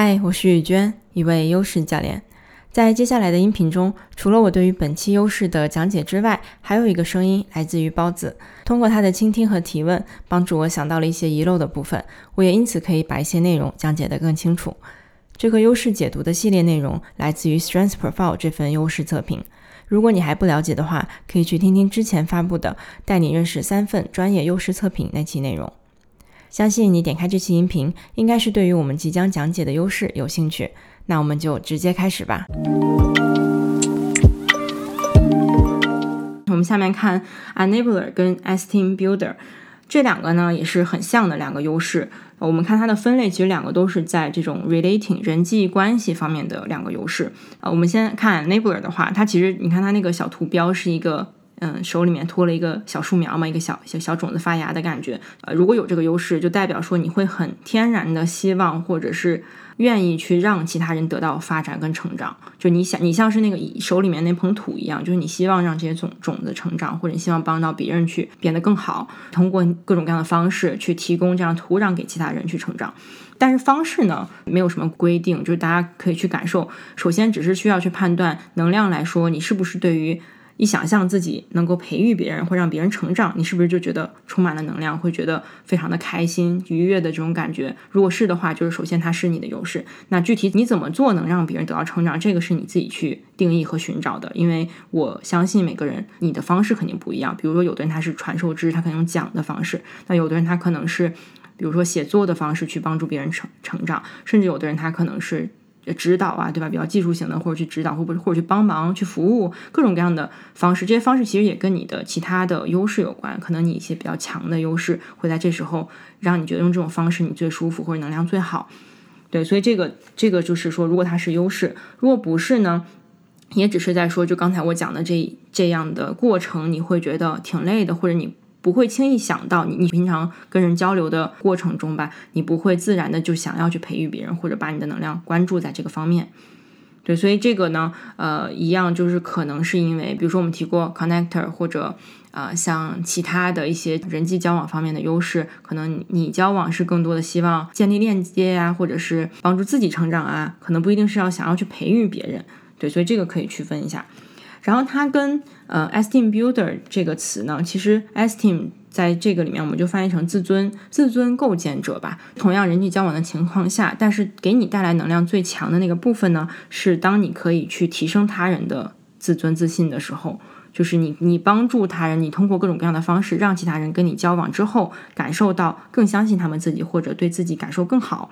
嗨，我是雨娟，一位优势教练。在接下来的音频中，除了我对于本期优势的讲解之外，还有一个声音来自于包子。通过他的倾听和提问，帮助我想到了一些遗漏的部分，我也因此可以把一些内容讲解得更清楚。这个优势解读的系列内容来自于 Strength Profile 这份优势测评。如果你还不了解的话，可以去听听之前发布的《带你认识三份专业优势测评》那期内容。相信你点开这期音频，应该是对于我们即将讲解的优势有兴趣。那我们就直接开始吧。我们下面看 Enabler 跟 Esteem Builder 这两个呢，也是很像的两个优势。我们看它的分类，其实两个都是在这种 relating 人际关系方面的两个优势。呃，我们先看 Enabler 的话，它其实你看它那个小图标是一个。嗯，手里面托了一个小树苗嘛，一个小小小种子发芽的感觉。呃，如果有这个优势，就代表说你会很天然的希望，或者是愿意去让其他人得到发展跟成长。就你想，你像是那个手里面那捧土一样，就是你希望让这些种种子成长，或者你希望帮到别人去变得更好，通过各种各样的方式去提供这样土壤给其他人去成长。但是方式呢，没有什么规定，就是大家可以去感受。首先，只是需要去判断能量来说，你是不是对于。一想象自己能够培育别人，会让别人成长，你是不是就觉得充满了能量，会觉得非常的开心、愉悦的这种感觉？如果是的话，就是首先它是你的优势。那具体你怎么做能让别人得到成长，这个是你自己去定义和寻找的。因为我相信每个人你的方式肯定不一样。比如说，有的人他是传授知识，他可能用讲的方式；那有的人他可能是，比如说写作的方式去帮助别人成成长，甚至有的人他可能是。指导啊，对吧？比较技术型的，或者去指导，或者或者去帮忙、去服务，各种各样的方式。这些方式其实也跟你的其他的优势有关。可能你一些比较强的优势会在这时候让你觉得用这种方式你最舒服，或者能量最好。对，所以这个这个就是说，如果它是优势，如果不是呢，也只是在说，就刚才我讲的这这样的过程，你会觉得挺累的，或者你。不会轻易想到你，你平常跟人交流的过程中吧，你不会自然的就想要去培育别人，或者把你的能量关注在这个方面。对，所以这个呢，呃，一样就是可能是因为，比如说我们提过 connector，或者啊，像其他的一些人际交往方面的优势，可能你交往是更多的希望建立链接呀，或者是帮助自己成长啊，可能不一定是要想要去培育别人。对，所以这个可以区分一下。然后它跟呃 esteem builder 这个词呢，其实 esteem 在这个里面我们就翻译成自尊、自尊构建者吧。同样人际交往的情况下，但是给你带来能量最强的那个部分呢，是当你可以去提升他人的自尊自信的时候，就是你你帮助他人，你通过各种各样的方式让其他人跟你交往之后，感受到更相信他们自己或者对自己感受更好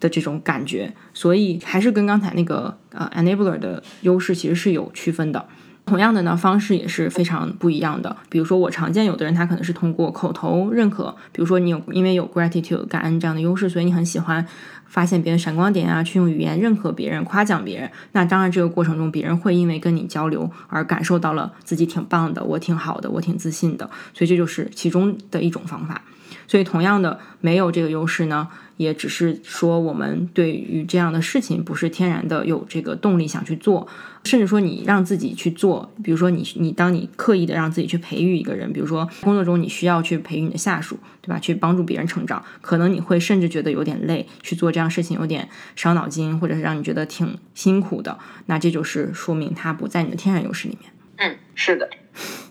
的这种感觉。所以还是跟刚才那个呃 enabler 的优势其实是有区分的。同样的呢，方式也是非常不一样的。比如说，我常见有的人他可能是通过口头认可，比如说你有因为有 gratitude 感恩这样的优势，所以你很喜欢发现别人闪光点啊，去用语言认可别人、夸奖别人。那当然，这个过程中别人会因为跟你交流而感受到了自己挺棒的，我挺好的，我挺自信的。所以这就是其中的一种方法。所以同样的，没有这个优势呢。也只是说，我们对于这样的事情不是天然的有这个动力想去做，甚至说你让自己去做，比如说你你当你刻意的让自己去培育一个人，比如说工作中你需要去培育你的下属，对吧？去帮助别人成长，可能你会甚至觉得有点累，去做这样事情有点伤脑筋，或者是让你觉得挺辛苦的，那这就是说明它不在你的天然优势里面。嗯，是的，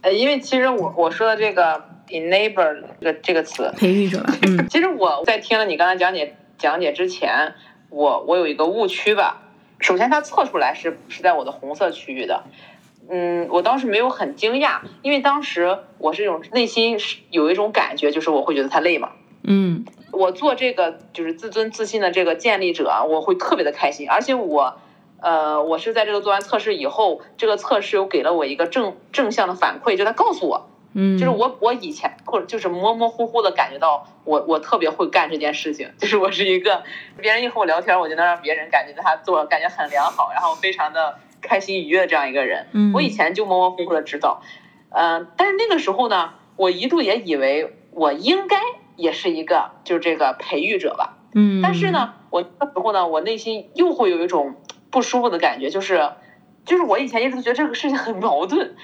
呃，因为其实我我说的这个。Enable 这个这个词，培育者吧。嗯，其实我在听了你刚才讲解讲解之前，我我有一个误区吧。首先，它测出来是是在我的红色区域的。嗯，我当时没有很惊讶，因为当时我是一种内心是有一种感觉，就是我会觉得它累嘛。嗯，我做这个就是自尊自信的这个建立者，我会特别的开心，而且我呃，我是在这个做完测试以后，这个测试又给了我一个正正向的反馈，就他告诉我。嗯，就是我我以前或者就是模模糊糊的感觉到我我特别会干这件事情，就是我是一个别人一和我聊天，我就能让别人感觉到他做感觉很良好，然后非常的开心愉悦这样一个人。嗯，我以前就模模糊糊的知道，嗯，但是那个时候呢，我一度也以为我应该也是一个就是这个培育者吧。嗯，但是呢，我那时候呢，我内心又会有一种不舒服的感觉，就是就是我以前一直都觉得这个事情很矛盾。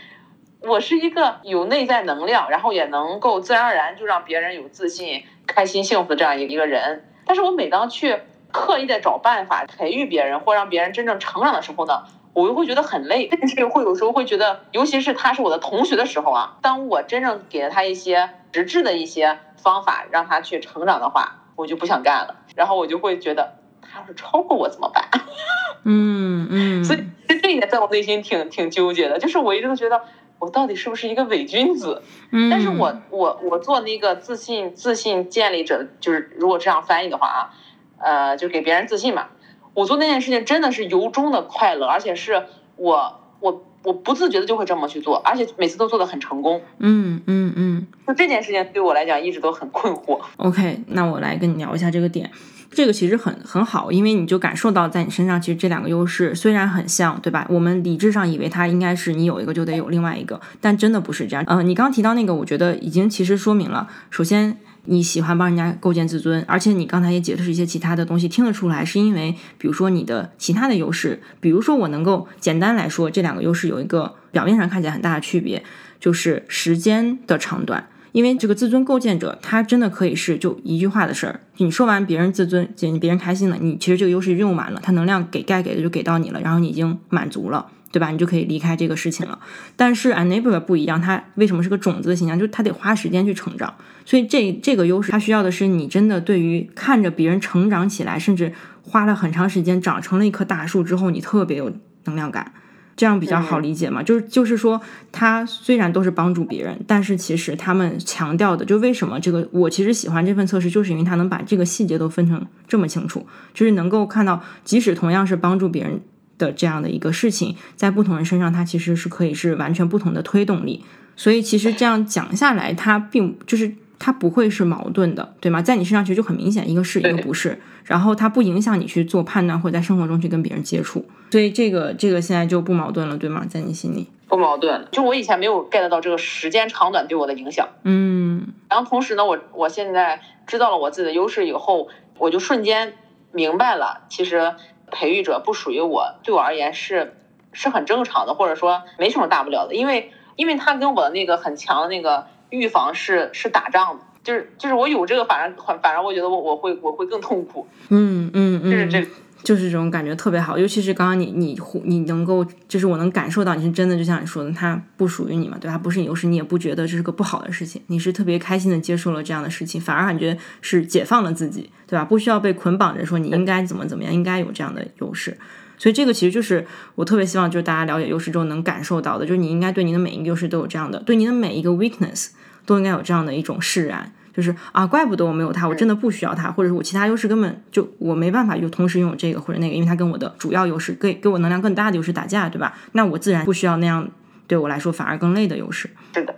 我是一个有内在能量，然后也能够自然而然就让别人有自信、开心、幸福的这样一一个人。但是我每当去刻意的找办法培育别人或让别人真正成长的时候呢，我又会觉得很累，甚至会有时候会觉得，尤其是他是我的同学的时候啊，当我真正给了他一些实质的一些方法让他去成长的话，我就不想干了，然后我就会觉得他要是超过我怎么办？嗯嗯，所以这一点在我内心挺挺纠结的，就是我一直都觉得我到底是不是一个伪君子？嗯，但是我我我做那个自信自信建立者，就是如果这样翻译的话啊，呃，就给别人自信嘛。我做那件事情真的是由衷的快乐，而且是我我我不自觉的就会这么去做，而且每次都做的很成功。嗯嗯嗯，就这件事情对我来讲一直都很困惑。OK，那我来跟你聊一下这个点。这个其实很很好，因为你就感受到在你身上，其实这两个优势虽然很像，对吧？我们理智上以为它应该是你有一个就得有另外一个，但真的不是这样。呃，你刚提到那个，我觉得已经其实说明了，首先你喜欢帮人家构建自尊，而且你刚才也解释一些其他的东西，听得出来是因为，比如说你的其他的优势，比如说我能够简单来说，这两个优势有一个表面上看起来很大的区别，就是时间的长短。因为这个自尊构建者，他真的可以是就一句话的事儿。你说完别人自尊，别人开心了，你其实这个优势用完了，他能量给该给的就给到你了，然后你已经满足了，对吧？你就可以离开这个事情了。但是 enabler 不一样，他为什么是个种子的形象？就是他得花时间去成长。所以这这个优势，他需要的是你真的对于看着别人成长起来，甚至花了很长时间长成了一棵大树之后，你特别有能量感。这样比较好理解嘛？就是就是说，他虽然都是帮助别人，但是其实他们强调的，就为什么这个我其实喜欢这份测试，就是因为他能把这个细节都分成这么清楚，就是能够看到，即使同样是帮助别人的这样的一个事情，在不同人身上，它其实是可以是完全不同的推动力。所以其实这样讲下来，它并就是它不会是矛盾的，对吗？在你身上其实就很明显，一个是一个不是，然后它不影响你去做判断或者在生活中去跟别人接触。所以这个这个现在就不矛盾了，对吗？在你心里不矛盾，就我以前没有 get 到这个时间长短对我的影响。嗯，然后同时呢，我我现在知道了我自己的优势以后，我就瞬间明白了，其实培育者不属于我，对我而言是是很正常的，或者说没什么大不了的，因为因为他跟我的那个很强的那个预防是是打仗的。就是就是我有这个，反而反反而我觉得我我会我会更痛苦。嗯嗯嗯，就是这。就是这种感觉特别好，尤其是刚刚你你你能够，就是我能感受到你是真的，就像你说的，它不属于你嘛，对吧？不是你优势，你也不觉得这是个不好的事情，你是特别开心的接受了这样的事情，反而感觉是解放了自己，对吧？不需要被捆绑着说你应该怎么怎么样，应该有这样的优势。所以这个其实就是我特别希望，就是大家了解优势之后能感受到的，就是你应该对你的每一个优势都有这样的，对你的每一个 weakness 都应该有这样的一种释然。就是啊，怪不得我没有它，我真的不需要它，或者是我其他优势根本就我没办法就同时拥有这个或者那个，因为它跟我的主要优势给给我能量更大的优势打架，对吧？那我自然不需要那样对我来说反而更累的优势。是的。